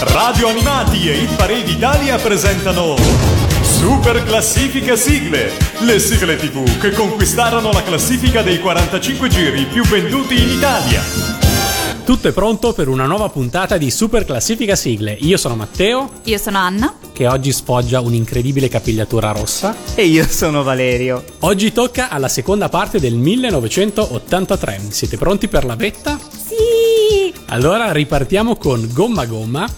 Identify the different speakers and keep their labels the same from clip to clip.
Speaker 1: Radio Animati e Hit Parade Italia presentano Super Classifica Sigle, le sigle tv che conquistarono la classifica dei 45 giri più venduti in Italia.
Speaker 2: Tutto è pronto per una nuova puntata di Super Classifica Sigle. Io sono Matteo,
Speaker 3: Io sono Anna.
Speaker 2: che oggi sfoggia un'incredibile capigliatura rossa.
Speaker 4: E io sono Valerio.
Speaker 2: Oggi tocca alla seconda parte del 1983. Siete pronti per la vetta?
Speaker 3: Sì!
Speaker 2: Allora ripartiamo con Gomma Gomma.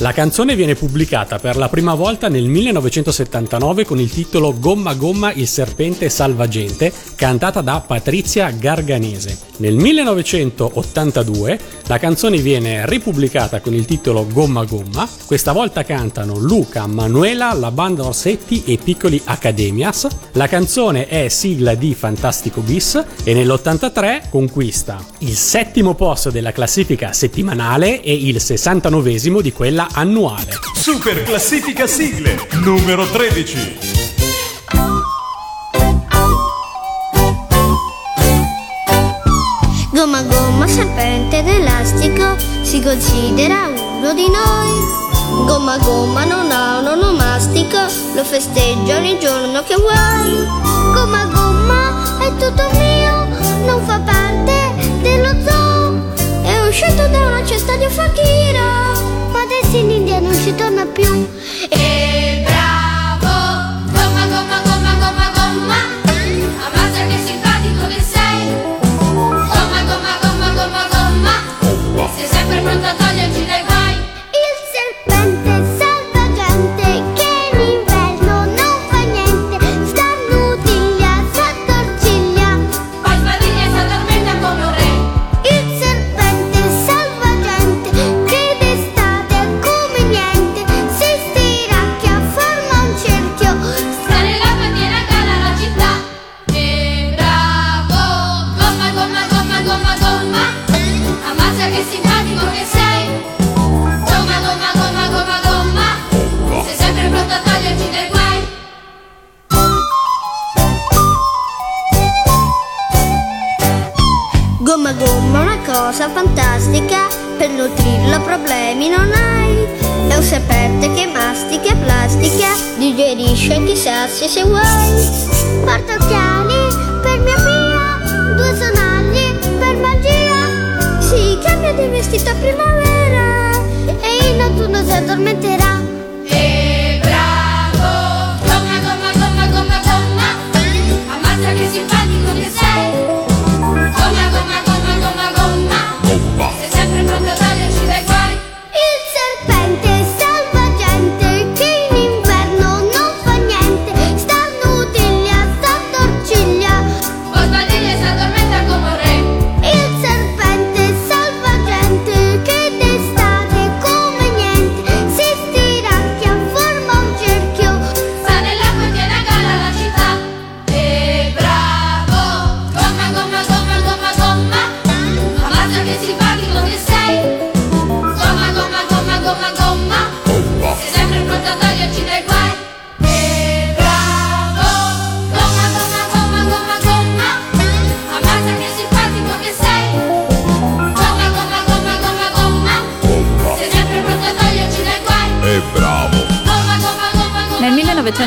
Speaker 2: La canzone viene pubblicata per la prima volta nel 1979 con il titolo Gomma Gomma il serpente salvagente, cantata da Patrizia Garganese. Nel 1982 la canzone viene ripubblicata con il titolo Gomma Gomma. Questa volta cantano Luca, Manuela, la banda Orsetti e Piccoli Academias. La canzone è sigla di Fantastico Bis e nell'83 conquista il settimo posto della classifica settimanale e il 69 di quella annuale.
Speaker 1: Super Classifica Sigle, numero 13.
Speaker 5: Gomma gomma serpente d'elastico si considera uno di noi. Gomma gomma non ha un onomastico, lo festeggia ogni giorno che vuoi. Gomma gomma è tutto mio, non fa parte dello zoo. È uscito da una cesta di fakiro, ma adesso in India non ci torna più. E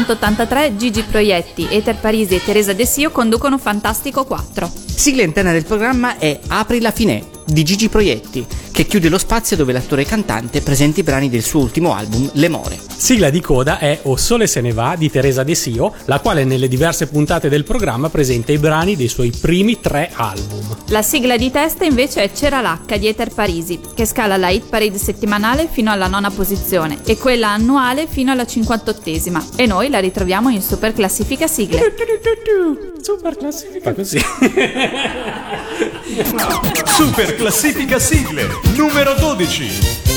Speaker 3: 1983 Gigi Proietti, Eter Parisi e Teresa De Sio conducono Fantastico 4.
Speaker 4: Sigla interna del programma è Apri la finè di Gigi Proietti, che chiude lo spazio dove l'attore cantante presenta i brani del suo ultimo album Le More.
Speaker 2: Sigla di coda è O Sole se ne va di Teresa De Sio, la quale nelle diverse puntate del programma presenta i brani dei suoi primi tre album.
Speaker 3: La sigla di testa invece è C'era l'H di Eter Parisi, che scala la hit parade settimanale fino alla nona posizione e quella annuale fino alla 58esima. E noi la ritroviamo in super classifica sigle.
Speaker 2: Super classifica così.
Speaker 1: Super Classifica Sigle, numero 12.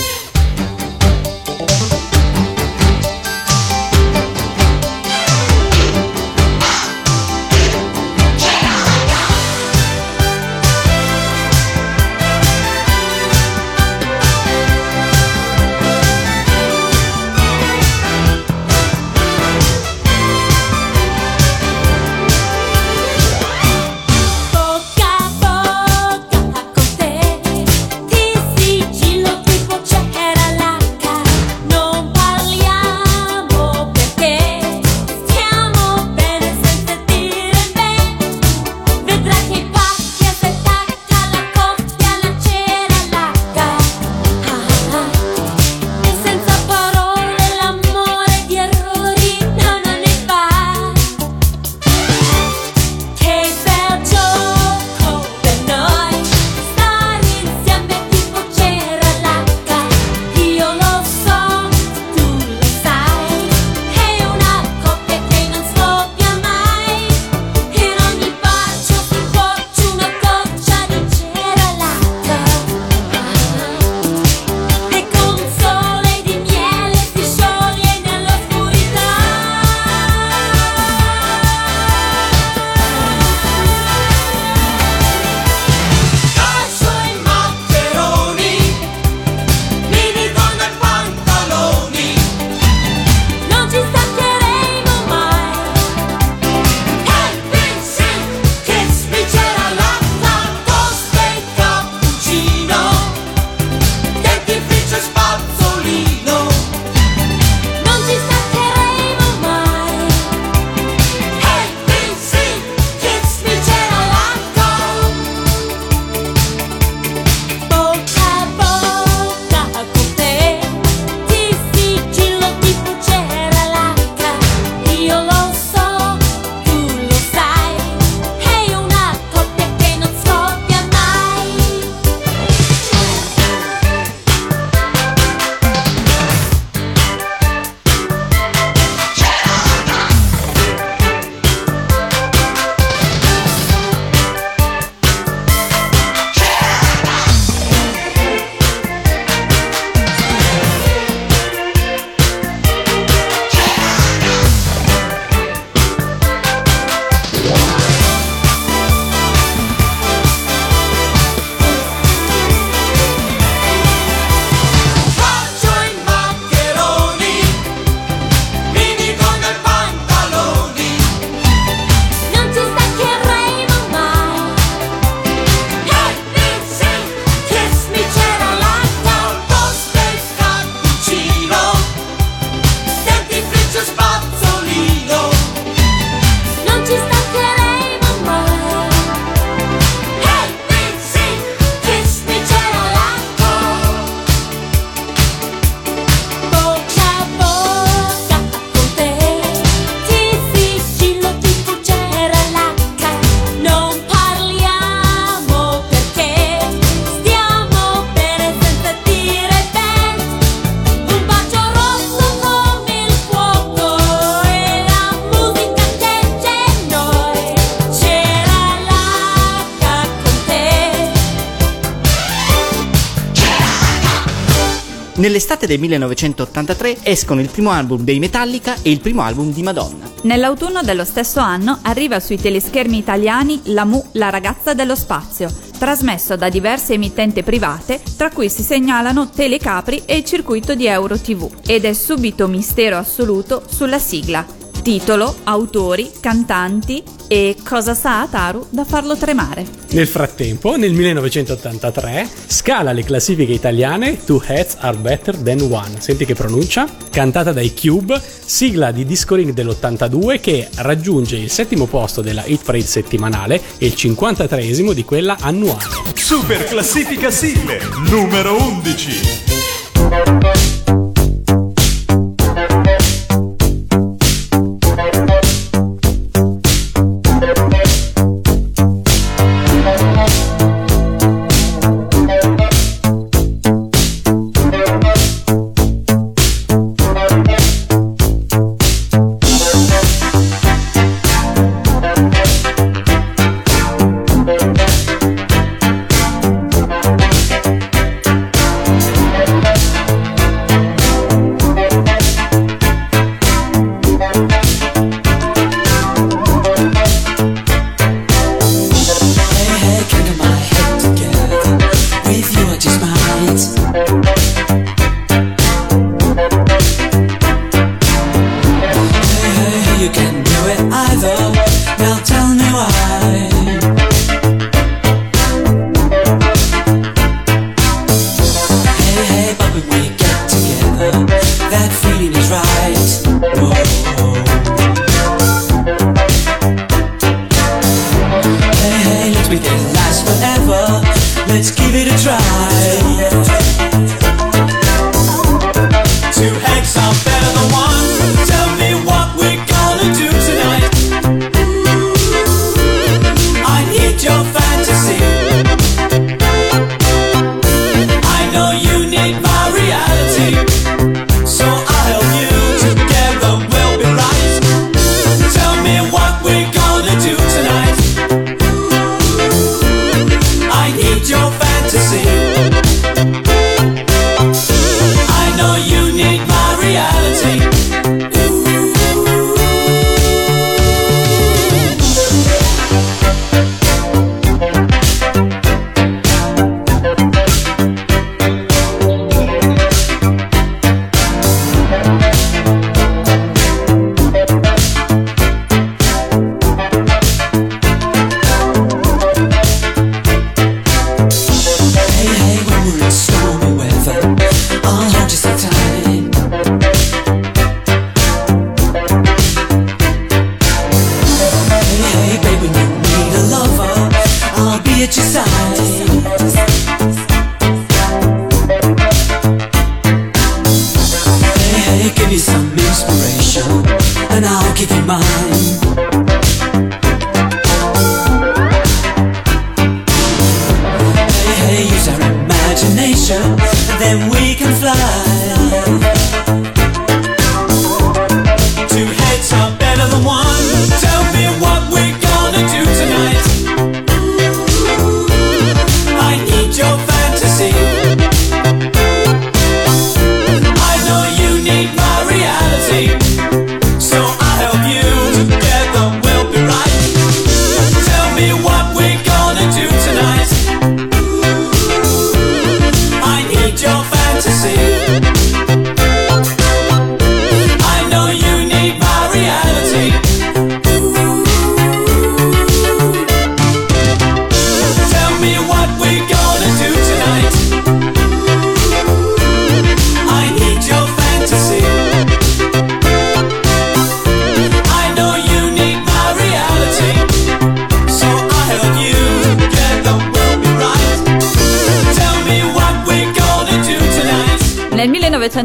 Speaker 6: Del 1983 escono il primo album dei Metallica e il primo album di Madonna.
Speaker 7: Nell'autunno dello stesso anno arriva sui teleschermi italiani La Mu, la ragazza dello spazio, trasmesso da diverse emittenti private, tra cui si segnalano Telecapri e il circuito di Euro TV, ed è subito mistero assoluto sulla sigla. Titolo, autori, cantanti e cosa sa Ataru da farlo tremare.
Speaker 2: Nel frattempo, nel 1983, scala le classifiche italiane Two Heads Are Better Than One. Senti che pronuncia? Cantata dai Cube, sigla di Disco Ring dell'82 che raggiunge il settimo posto della Hit Parade settimanale e il 53esimo di quella annuale.
Speaker 8: Super classifica sigle numero 11.
Speaker 7: high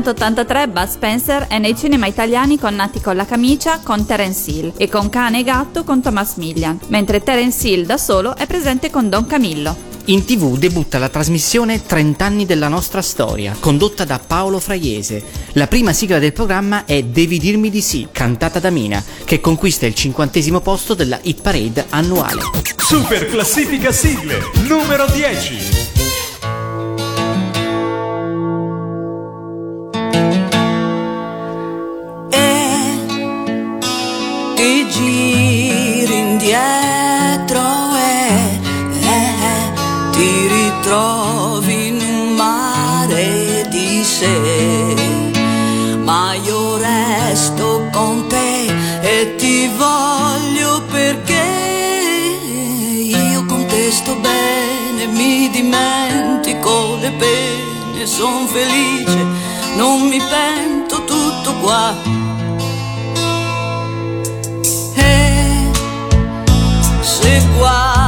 Speaker 7: 1983 Bud Spencer è nei cinema italiani con Nati con la camicia con Terence Hill e con Cane e Gatto con Thomas Millian, mentre Terence Hill da solo è presente con Don Camillo.
Speaker 6: In tv debutta la trasmissione 30 anni della nostra storia, condotta da Paolo Fraiese. La prima sigla del programma è Devi dirmi di sì, cantata da Mina, che conquista il cinquantesimo posto della hit parade annuale.
Speaker 8: Super classifica sigle numero 10.
Speaker 9: giri indietro e, e ti ritrovi in un mare di sé. Ma io resto con te e ti voglio perché io contesto bene, mi dimentico le pene, sono felice, non mi pento tutto qua
Speaker 4: de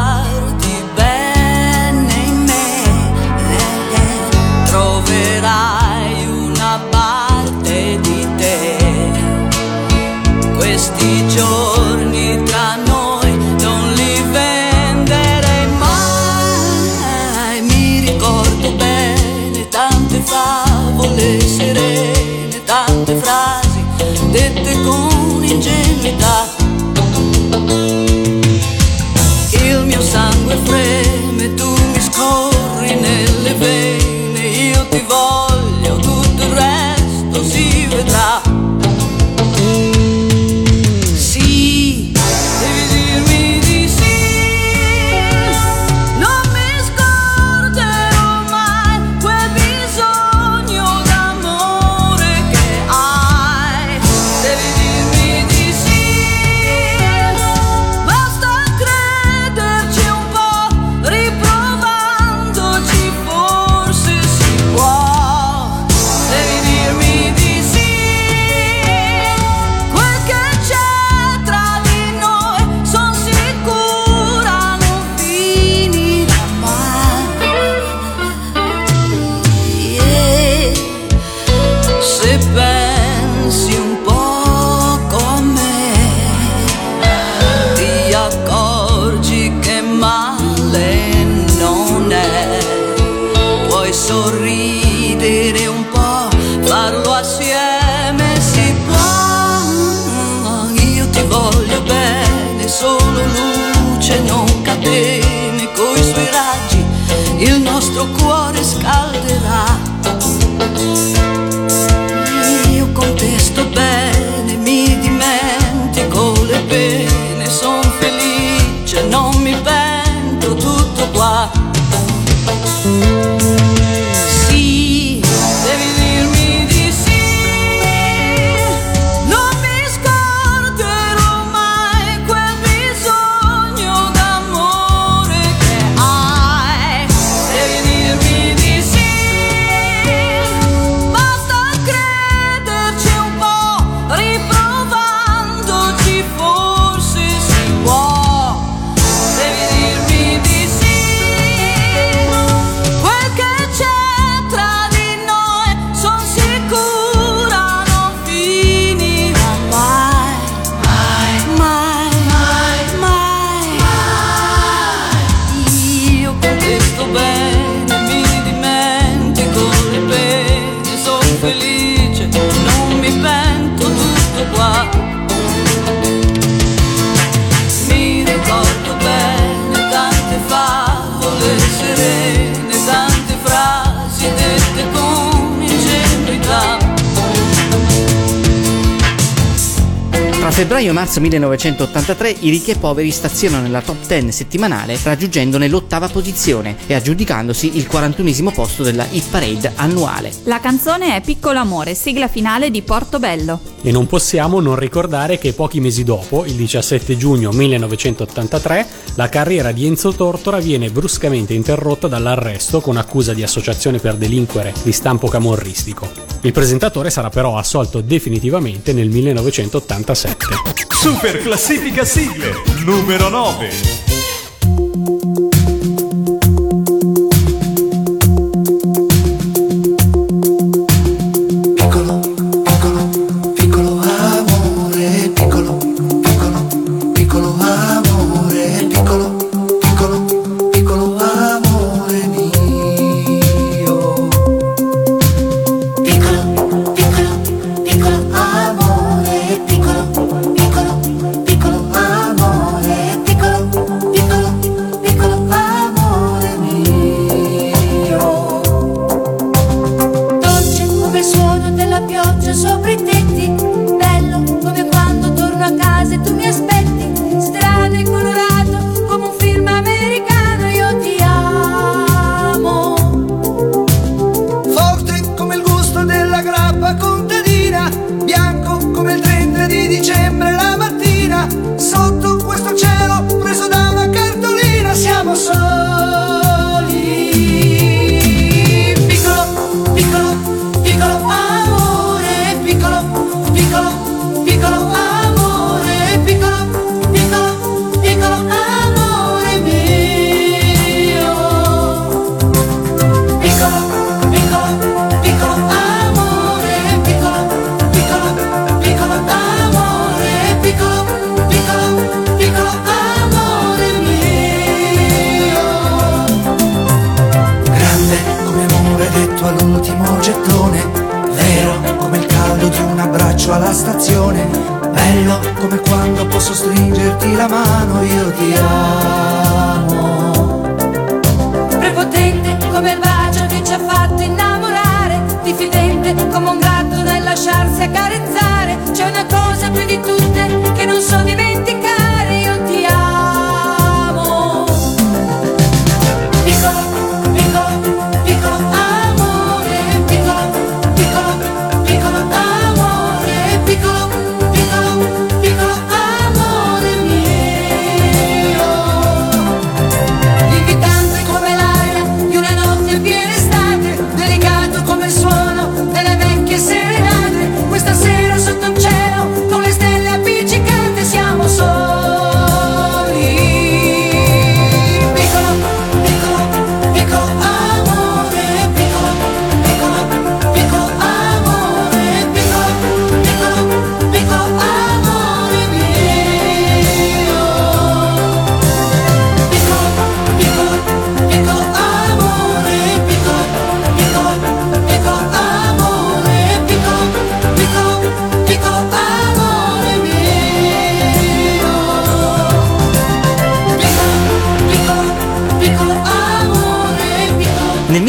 Speaker 4: febbraio-marzo 1983 i ricchi e poveri stazionano nella top 10 settimanale raggiungendone l'ottava posizione e aggiudicandosi il 41 posto della hit parade annuale.
Speaker 3: La canzone è Piccolo Amore, sigla finale di Portobello.
Speaker 2: E non possiamo non ricordare che pochi mesi dopo, il 17 giugno 1983, la carriera di Enzo Tortora viene bruscamente interrotta dall'arresto con accusa di associazione per delinquere di stampo camorristico. Il presentatore sarà però assolto definitivamente nel 1987.
Speaker 1: Super classifica sigle numero 9.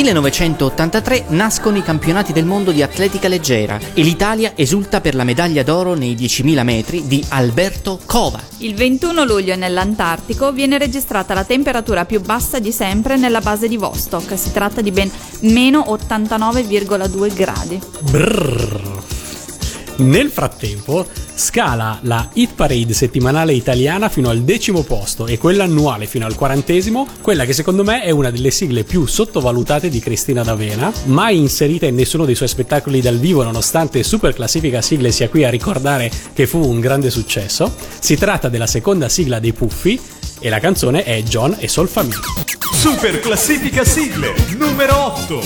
Speaker 4: 1983 nascono i campionati del mondo di atletica leggera e l'Italia esulta per la medaglia d'oro nei 10.000 metri di Alberto Cova.
Speaker 3: Il 21 luglio nell'Antartico viene registrata la temperatura più bassa di sempre nella base di Vostok. Si tratta di ben meno 89,2 gradi.
Speaker 2: Brrr. Nel frattempo scala la hit parade settimanale italiana fino al decimo posto e quella annuale fino al quarantesimo, quella che secondo me è una delle sigle più sottovalutate di Cristina D'Avena, mai inserita in nessuno dei suoi spettacoli dal vivo nonostante Super Classifica Sigle sia qui a ricordare che fu un grande successo. Si tratta della seconda sigla dei Puffi e la canzone è John e Sol Family.
Speaker 1: Super classifica sigle numero 8.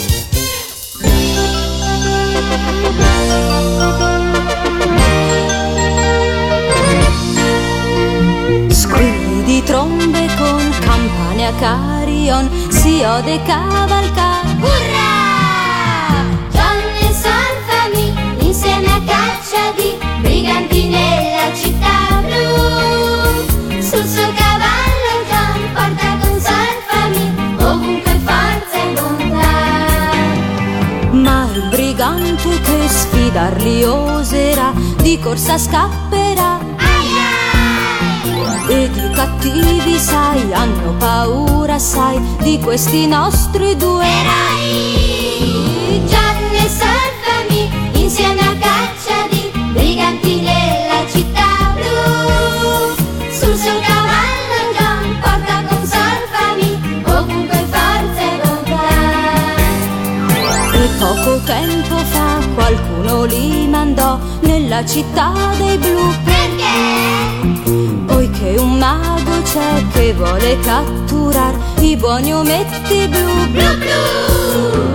Speaker 10: Squilli di trombe con campane a carion, si ode cavalca.
Speaker 11: Urrà! John e Solfami insieme a caccia di briganti nella città blu. Sul suo cavallo John porta con Solfami ovunque forza e bontà.
Speaker 10: Ma il brigante che sfidarli oserà, di corsa scapperà. Ed i cattivi, sai, hanno paura, sai, di questi nostri due
Speaker 11: eroi. John e Solfami insieme a caccia di briganti nella città blu. Sul suo cavallo John porta con Solfami ovunque forza e bontà.
Speaker 10: E poco tempo fa qualcuno li mandò nella città dei blu. Poiché un mago c'è che vuole catturar i buoni ometti blu.
Speaker 11: Blu blu.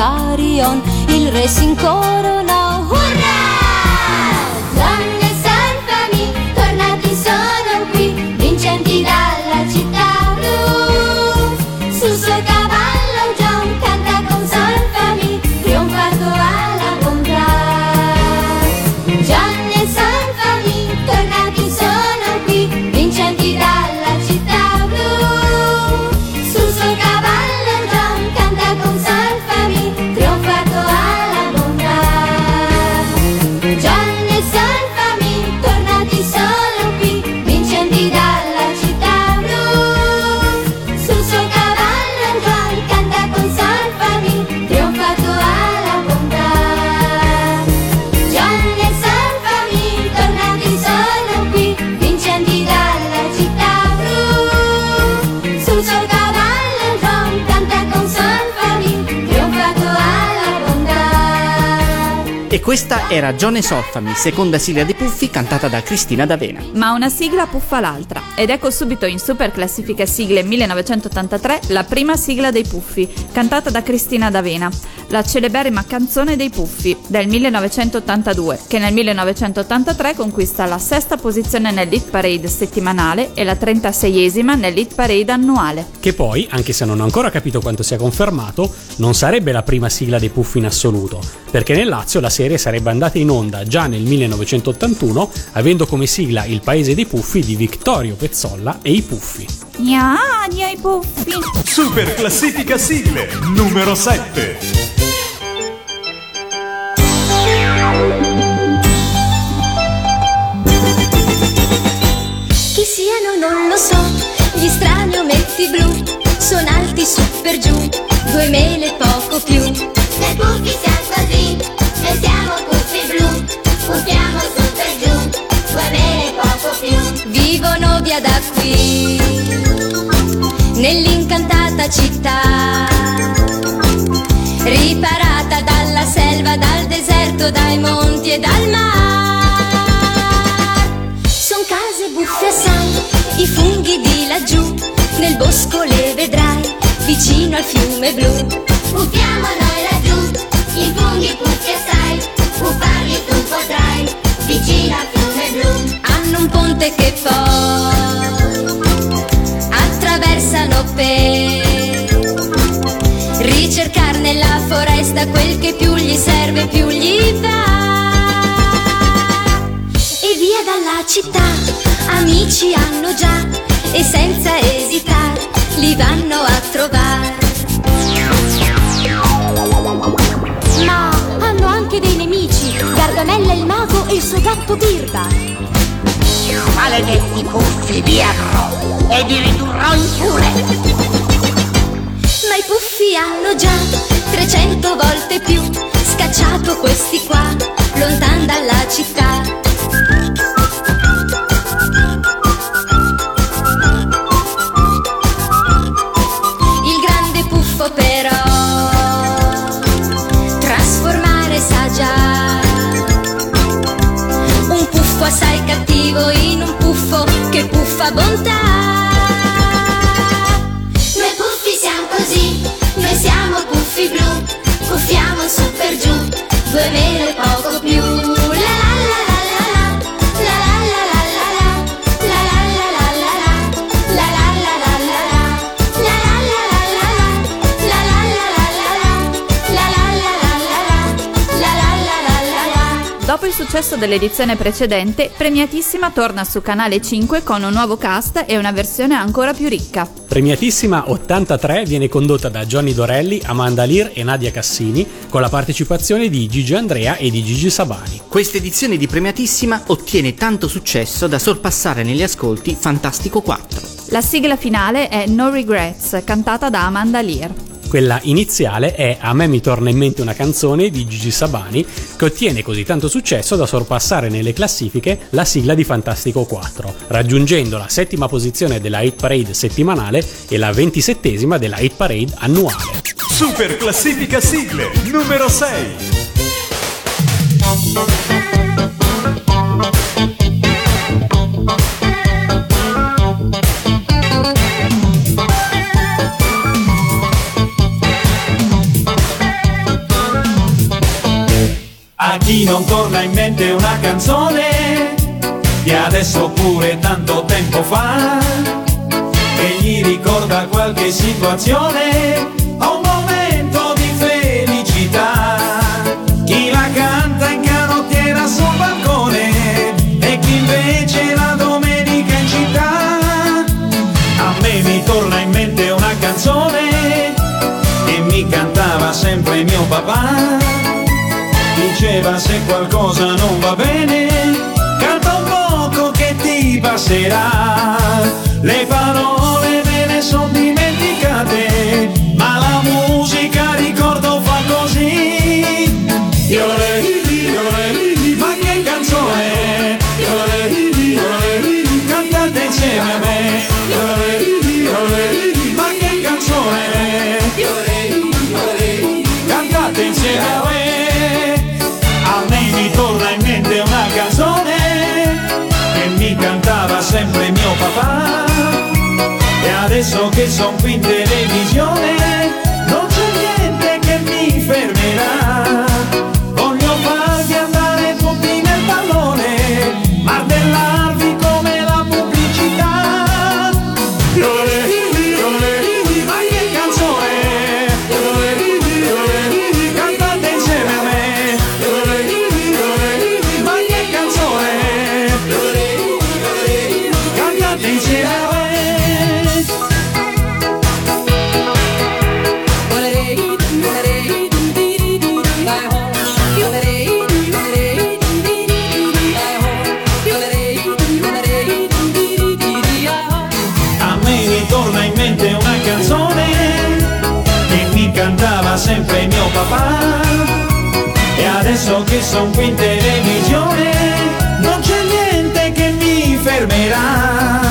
Speaker 10: Carion, il re si incoronò.
Speaker 6: Questa era John e Solfami, seconda sigla dei Puffi cantata da Cristina D'Avena.
Speaker 3: Ma una sigla puffa l'altra. Ed ecco subito in Super Classifica Sigle 1983 la prima sigla dei Puffi, cantata da Cristina D'Avena, la celeberrima canzone dei Puffi del 1982, che nel 1983 conquista la sesta posizione nell'Hit Parade settimanale e la 36esima nell'Hit Parade annuale.
Speaker 2: Che poi, anche se non ho ancora capito quanto sia confermato, non sarebbe la prima sigla dei Puffi in assoluto, perché nel Lazio la serie sarebbe andata in onda già nel 1981, avendo come sigla Il paese dei Puffi di Vittorio Pezzolla e i Puffi.
Speaker 3: Gna, gna i Puffi!
Speaker 8: Super classifica sigle numero 7.
Speaker 10: Chi siano non lo so, gli strani ometti blu sono alti su per giù, due mele poco più.
Speaker 11: Noi puffi siamo così, noi siamo puffiamo su per giù, due mele poco più.
Speaker 10: Vivono via da qui, nell'incantata città, riparata dalla selva, dal deserto, dai monti e dal mar. Son case buffe assai, i funghi di laggiù, nel bosco le vedrai, vicino al fiume blu. Amici hanno già, e senza esitare li vanno a trovare. Ma hanno anche dei nemici, Gargamella il mago e il suo gatto Birba.
Speaker 12: Maledetti puffi, vi avrò e vi ridurrò in pure.
Speaker 10: Ma i puffi hanno già 300 volte più scacciato questi qua, lontan dalla città. Cattivo in un puffo che puffa bontà.
Speaker 11: Noi puffi siamo così, noi siamo puffi blu, puffiamo su per giù, due mele
Speaker 3: successo dell'edizione precedente, Premiatissima torna su Canale 5 con un nuovo cast e una versione ancora più ricca.
Speaker 2: Premiatissima 83 viene condotta da Johnny Dorelli, Amanda Lear e Nadia Cassini, con la partecipazione di Gigi Andrea e di Gigi Sabani.
Speaker 6: Questa edizione di Premiatissima ottiene tanto successo da sorpassare negli ascolti Fantastico 4.
Speaker 3: La sigla finale è No Regrets, cantata da Amanda Lear.
Speaker 2: Quella iniziale è A me mi torna in mente una canzone di Gigi Sabani che ottiene così tanto successo da sorpassare nelle classifiche la sigla di Fantastico 4, raggiungendo la settima posizione della Hit Parade settimanale e la ventisettesima della Hit Parade annuale.
Speaker 8: Super classifica sigle numero 6.
Speaker 13: Chi non torna in mente una canzone di adesso oppure tanto tempo fa che gli ricorda qualche situazione o un momento di felicità. Chi la canta in canottiera sul balcone e chi invece la domenica in città. A me mi torna in mente una canzone che mi cantava sempre mio papà diceva se qualcosa non va bene, canta un poco che ti passerà. Le parole me ne sono dimenticate, sempre mio papà. E adesso che son qui in televisione, papà. E adesso che son qui in televisione, non c'è niente che mi fermerà.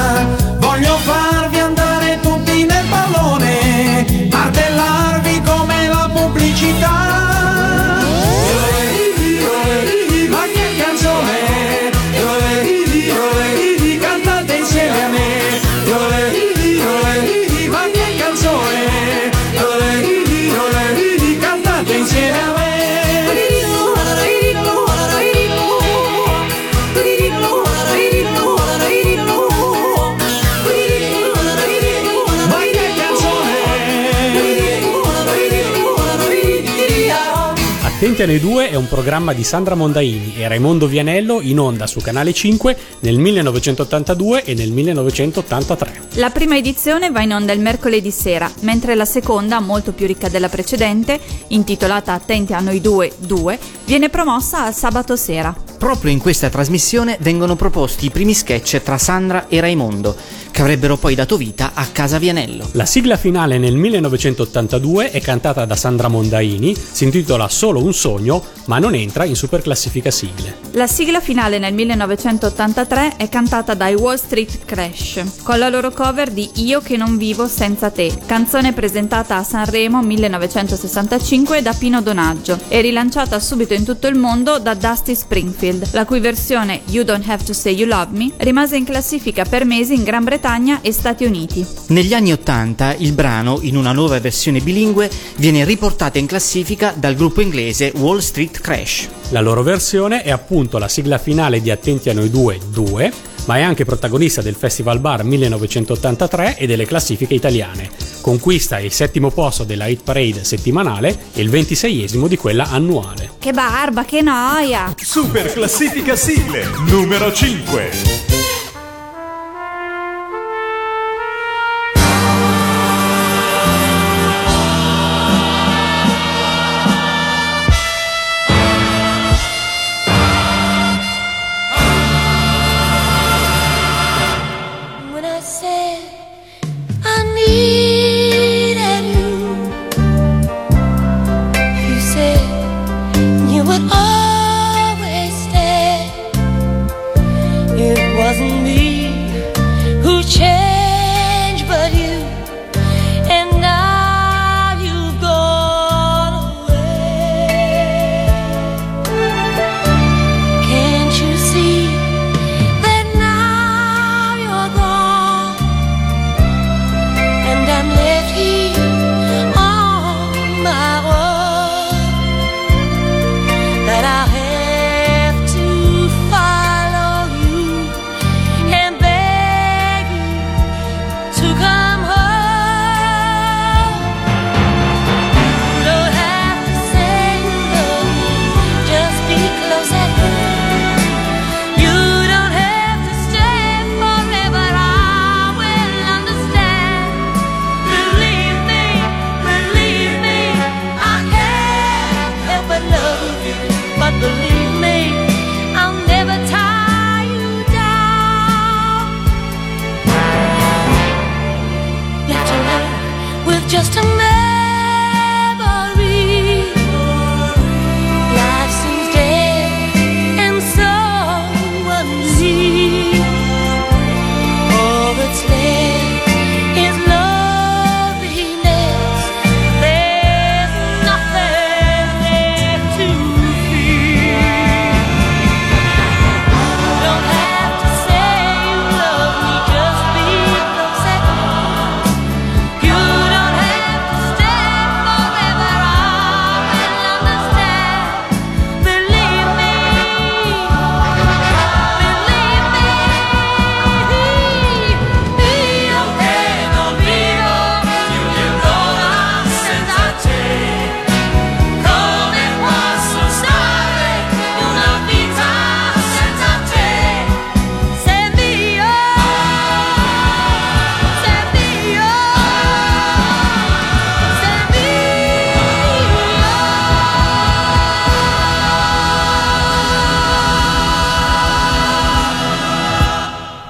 Speaker 2: Attenti a noi due è un programma di Sandra Mondaini e Raimondo Vianello in onda su Canale 5 nel 1982 e nel 1983.
Speaker 3: La prima edizione va in onda il mercoledì sera, mentre la seconda, molto più ricca della precedente, intitolata Attenti a noi due 2, viene promossa al sabato sera.
Speaker 4: Proprio in questa trasmissione vengono proposti i primi sketch tra Sandra e Raimondo, che avrebbero poi dato vita a Casa Vianello.
Speaker 2: La sigla finale nel 1982 è cantata da Sandra Mondaini, si intitola Solo un sogno, ma non entra in super classifica sigle.
Speaker 3: La sigla finale nel 1983 è cantata dai Wall Street Crash, con la loro cover di Io che non vivo senza te, canzone presentata a Sanremo 1965 da Pino Donaggio e rilanciata subito in tutto il mondo da Dusty Springfield, la cui versione You Don't Have to Say You Love Me rimase in classifica per mesi in Gran Bretagna e Stati Uniti.
Speaker 4: Negli anni Ottanta il brano, in una nuova versione bilingue, viene riportato in classifica dal gruppo inglese Wall Street Crash.
Speaker 2: La loro versione è appunto la sigla finale di Attenti a noi due 2, ma è anche protagonista del Festival Bar 1983 e delle classifiche italiane. Conquista il settimo posto della Hit Parade settimanale e il ventiseiesimo di quella annuale.
Speaker 3: Che barba, che noia!
Speaker 1: Super classifica sigle numero 5.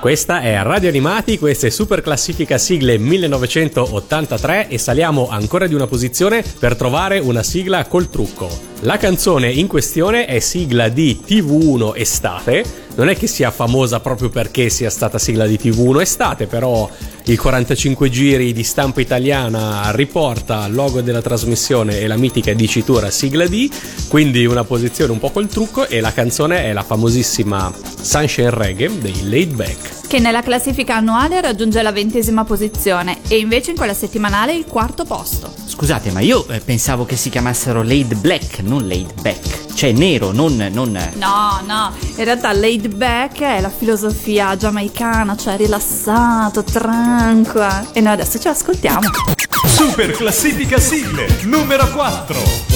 Speaker 2: Questa è Radio Animati, questa è Super Classifica Sigle 1983 e saliamo ancora di una posizione per trovare una sigla col trucco. La canzone in questione è sigla di TV1 Estate, non è che sia famosa proprio perché sia stata sigla di TV1 Estate, però il 45 giri di stampa italiana riporta il logo della trasmissione e la mitica dicitura sigla di, quindi una posizione un po' col trucco e la canzone è la famosissima Sunshine Reggae dei Laid Back.
Speaker 3: che nella classifica annuale raggiunge la ventesima posizione e invece in quella settimanale il quarto posto.
Speaker 4: Scusate, ma io eh, pensavo che si chiamassero Laid Black, non Laid Back. Cioè nero, non... non...
Speaker 3: No, no, in realtà laid back è la filosofia giamaicana, cioè rilassato, tranqua. E noi adesso ce l'ascoltiamo.
Speaker 1: Super classifica sigle numero 4.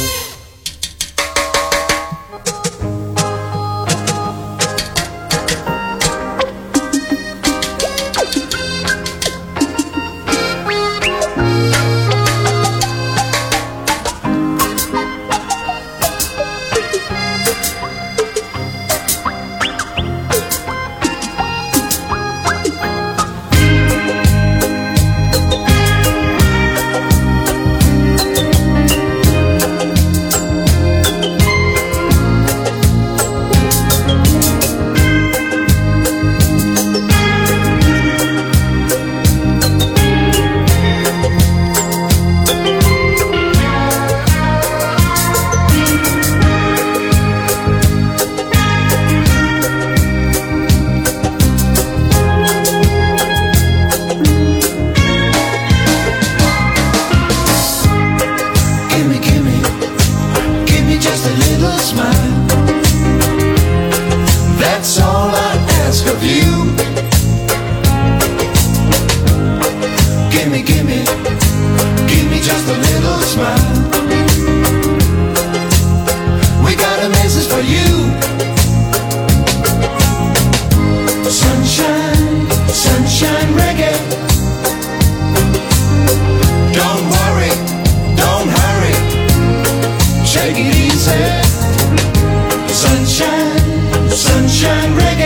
Speaker 14: Sunshine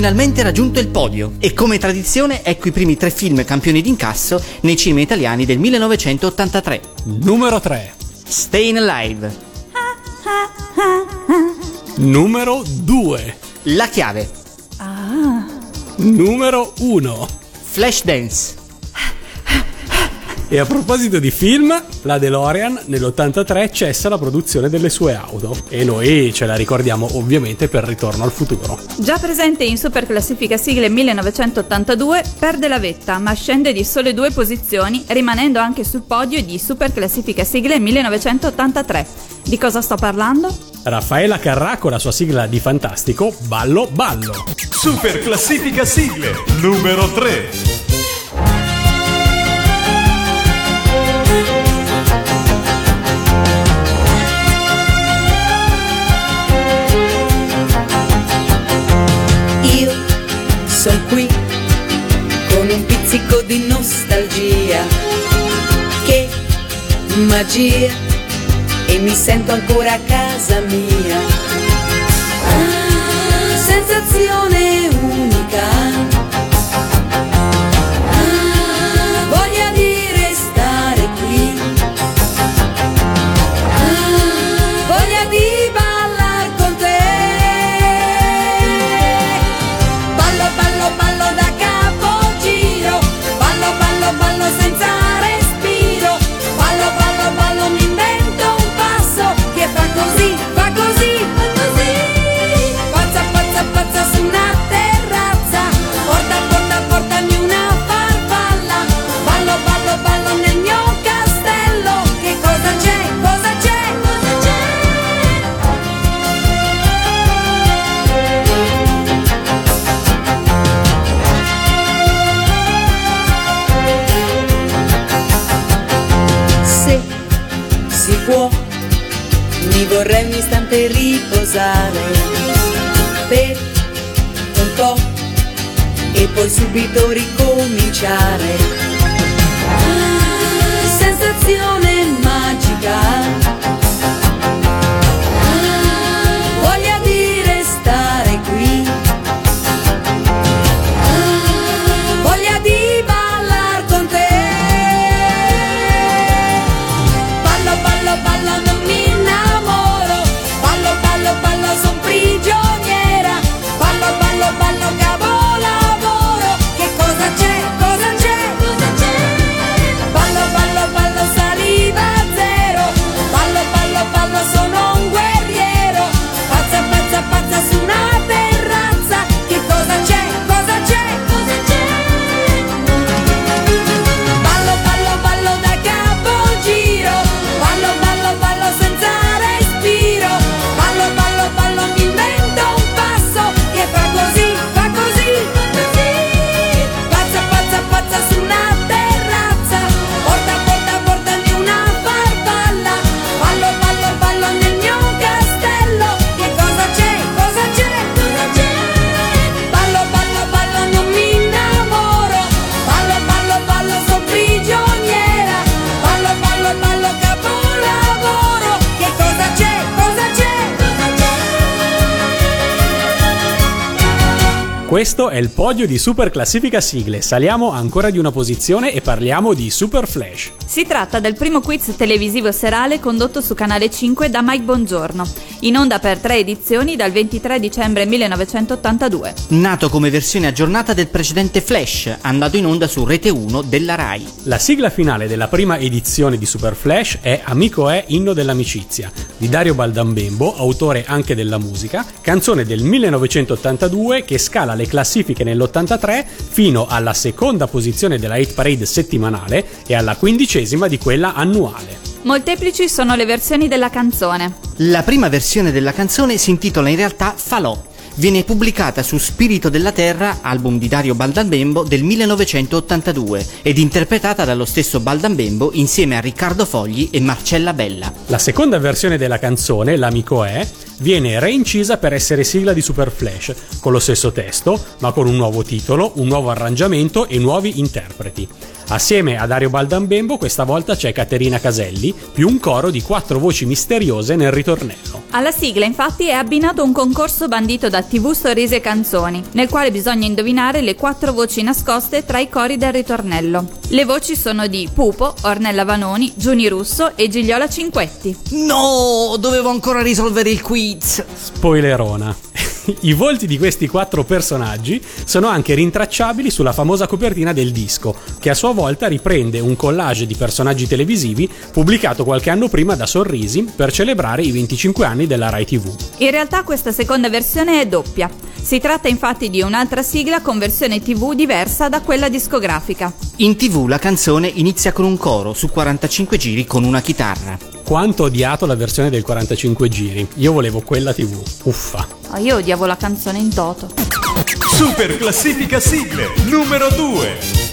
Speaker 4: finalmente raggiunto il podio e come tradizione ecco i primi tre film campioni d'incasso nei cinema italiani del 1983.
Speaker 2: Numero 3.
Speaker 4: Stayin' Alive.
Speaker 2: Numero 2.
Speaker 4: La chiave.
Speaker 2: Numero 1.
Speaker 4: Flashdance.
Speaker 2: E a proposito di film, la DeLorean nell'83 cessa la produzione delle sue auto e noi ce la ricordiamo ovviamente per Ritorno al futuro.
Speaker 3: Già presente in Super Classifica Sigle 1982, perde la vetta, ma scende di sole due posizioni, rimanendo anche sul podio di Super Classifica Sigle 1983. Di cosa sto parlando?
Speaker 2: Raffaella Carrà con la sua sigla di fantastico Ballo Ballo.
Speaker 1: Super classifica sigle numero 3.
Speaker 12: Sono qui con un pizzico di nostalgia. Che magia! E mi sento ancora a casa mia. Ah, sensazione un istante riposare per un po' e poi subito ricominciare. Ah, sensazione magica.
Speaker 2: Podio di Super Classifica Sigle. Saliamo ancora di una posizione e parliamo di Super Flash.
Speaker 3: Si tratta del primo quiz televisivo serale condotto su Canale 5 da Mike Bongiorno, in onda per tre edizioni dal 23 dicembre 1982.
Speaker 4: Nato come versione aggiornata del precedente Flash, andato in onda su Rete 1 della Rai.
Speaker 2: La sigla finale della prima edizione di Super Flash è Amico è inno dell'amicizia di Dario Baldambembo, autore anche della musica, canzone del 1982 che scala le classifiche nell'83 fino alla seconda posizione della hit parade settimanale e alla quindicesima di quella annuale.
Speaker 3: Molteplici sono le versioni della canzone.
Speaker 4: La prima versione della canzone si intitola in realtà Falò. Viene pubblicata su Spirito della Terra, album di Dario Baldambembo del 1982, ed interpretata dallo stesso Baldambembo insieme a Riccardo Fogli e Marcella Bella.
Speaker 2: La seconda versione della canzone, L'amico è, viene reincisa per essere sigla di Super Flash, con lo stesso testo, ma con un nuovo titolo, un nuovo arrangiamento e nuovi interpreti. Assieme a Dario Baldambembo questa volta c'è Caterina Caselli, più un coro di quattro voci misteriose nel ritornello.
Speaker 3: Alla sigla infatti è abbinato un concorso bandito da TV Sorrisi e Canzoni, nel quale bisogna indovinare le quattro voci nascoste tra i cori del ritornello. Le voci sono di Pupo, Ornella Vanoni, Giuni Russo e Gigliola Cinquetti.
Speaker 6: No, dovevo ancora risolvere il quiz.
Speaker 2: Spoilerona. I volti di questi quattro personaggi sono anche rintracciabili sulla famosa copertina del disco, che a sua volta riprende un collage di personaggi televisivi pubblicato qualche anno prima da Sorrisi per celebrare i 25 anni della Rai TV.
Speaker 3: In realtà questa seconda versione è doppia. Si tratta infatti di un'altra sigla con versione TV diversa da quella discografica.
Speaker 6: In tv la canzone inizia con un coro su 45 giri con una chitarra.
Speaker 2: Quanto ho odiato la versione del 45 giri. Io volevo quella TV. Uffa.
Speaker 3: Oh, io odiavo la canzone in toto.
Speaker 8: Super classifica sigle numero 2.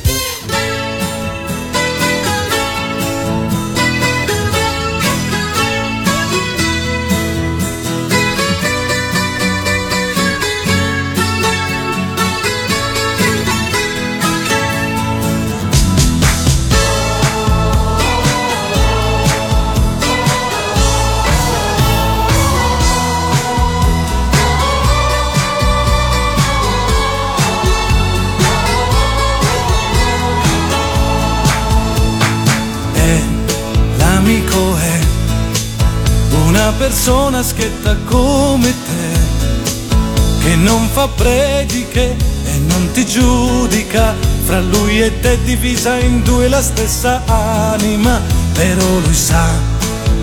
Speaker 15: Persona schietta come te che non fa prediche e non ti giudica. Fra lui e te divisa in due la stessa anima però lui sa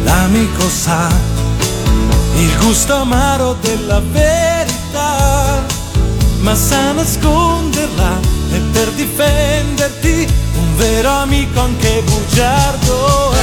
Speaker 15: l'amico sa. Il gusto amaro della verità ma sa nasconderla e per difenderti un vero amico anche bugiardo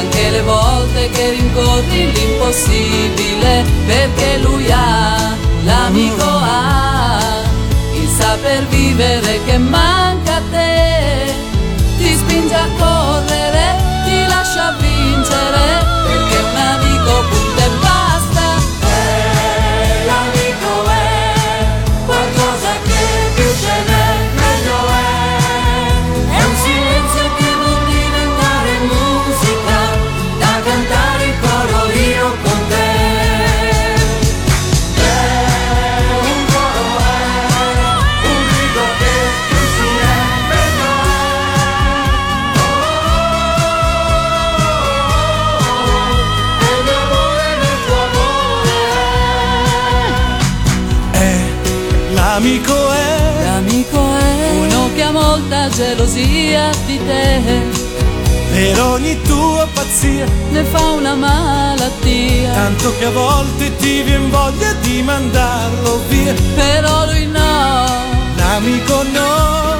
Speaker 4: anche le volte che rincorri l'impossibile perché lui ha l'amico ha. Il saper vivere che manca a te ti spinge a correre ti lascia vincere perché un amico punta e gelosia di te.
Speaker 15: Per ogni tua pazzia
Speaker 4: ne fa una malattia.
Speaker 15: Tanto che a volte ti vien voglia di mandarlo via.
Speaker 4: Però lui no.
Speaker 15: L'amico no.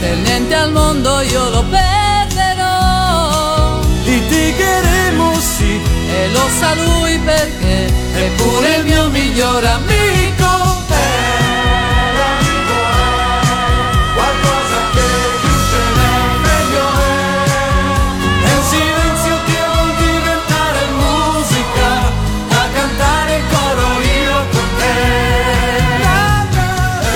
Speaker 4: Per niente al mondo io lo perderò.
Speaker 15: Litigheremo sì.
Speaker 4: E lo sa lui perché. È pure il mio miglior amico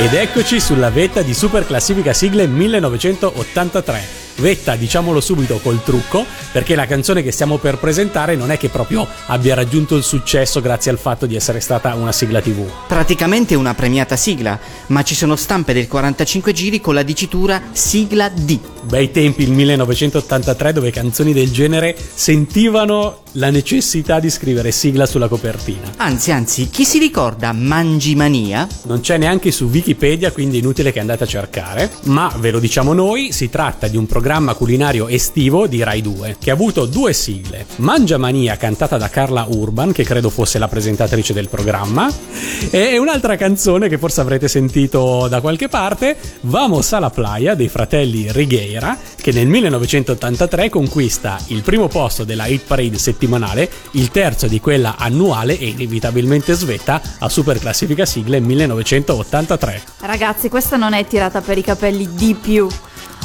Speaker 2: Ed eccoci sulla vetta di Super Classifica Sigle 1983. Vetta, diciamolo subito col trucco, perché la canzone che stiamo per presentare non è che proprio abbia raggiunto il successo grazie al fatto di essere stata una sigla TV.
Speaker 6: Praticamente una premiata sigla, ma ci sono stampe del 45 giri con la dicitura sigla D.
Speaker 2: Bei tempi il 1983 dove canzoni del genere sentivano la necessità di scrivere sigla sulla copertina.
Speaker 6: Anzi, anzi, chi si ricorda Mangimania?
Speaker 2: Non c'è neanche su Wikipedia, quindi inutile che andate a cercare, ma ve lo diciamo noi, si tratta di un programma culinario estivo di Rai 2, che ha avuto due sigle. Mangiamania cantata da Carla Urban, che credo fosse la presentatrice del programma, e un'altra canzone che forse avrete sentito da qualche parte, Vamos a la playa dei fratelli Righeira, che nel 1983 conquista il primo posto della Hit Parade settimanale, il terzo di quella annuale e inevitabilmente svetta a Super Classifica Sigle 1983.
Speaker 3: Ragazzi, questa non è tirata per i capelli di più.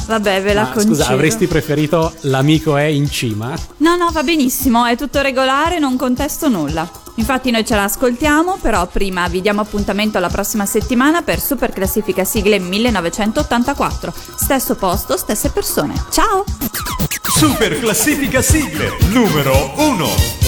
Speaker 3: Vabbè, ve la
Speaker 2: Ma
Speaker 3: concedo.
Speaker 2: scusa, avresti preferito l'amico è in cima?
Speaker 3: No, no, va benissimo, è tutto regolare, non contesto nulla. Infatti noi ce la ascoltiamo, però prima vi diamo appuntamento la prossima settimana per Super Classifica Sigle 1984. Stesso posto, stesse persone. Ciao!
Speaker 8: Super classifica sigle numero 1.